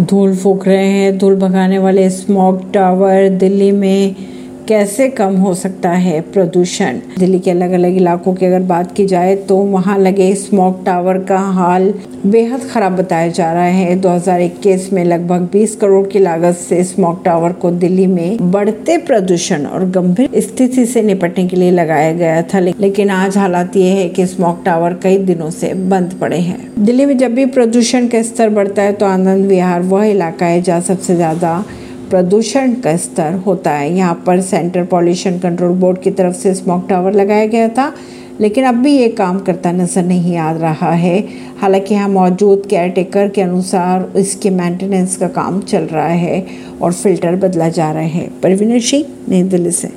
धूल फूक रहे हैं धूल भगाने वाले स्मॉक टावर दिल्ली में कैसे कम हो सकता है प्रदूषण? दिल्ली के अलग अलग इलाकों की अगर बात की जाए तो वहाँ लगे स्मॉग टावर का हाल बेहद खराब बताया जा रहा है। 2021 में लगभग 20 करोड़ की लागत से स्मॉग टावर को दिल्ली में बढ़ते प्रदूषण और गंभीर स्थिति से निपटने के लिए लगाया गया था। लेकिन आज हालात ये है कि स्मॉग टावर कई दिनों से बंद पड़े हैं। दिल्ली में जब भी प्रदूषण का स्तर बढ़ता है तो आनंद विहार वह इलाका है जहाँ सबसे ज़्यादा प्रदूषण का स्तर होता है। यहाँ पर सेंट्रल पॉल्यूशन कंट्रोल बोर्ड की तरफ़ से स्मोक टावर लगाया गया था, लेकिन अब भी ये काम करता नज़र नहीं आ रहा है। हालाँकि यहाँ मौजूद केयर टेकर के अनुसार इसके मेंटेनेंस का काम चल रहा है और फ़िल्टर बदला जा रहा है। परवीन सिंह, नई दिल्ली से।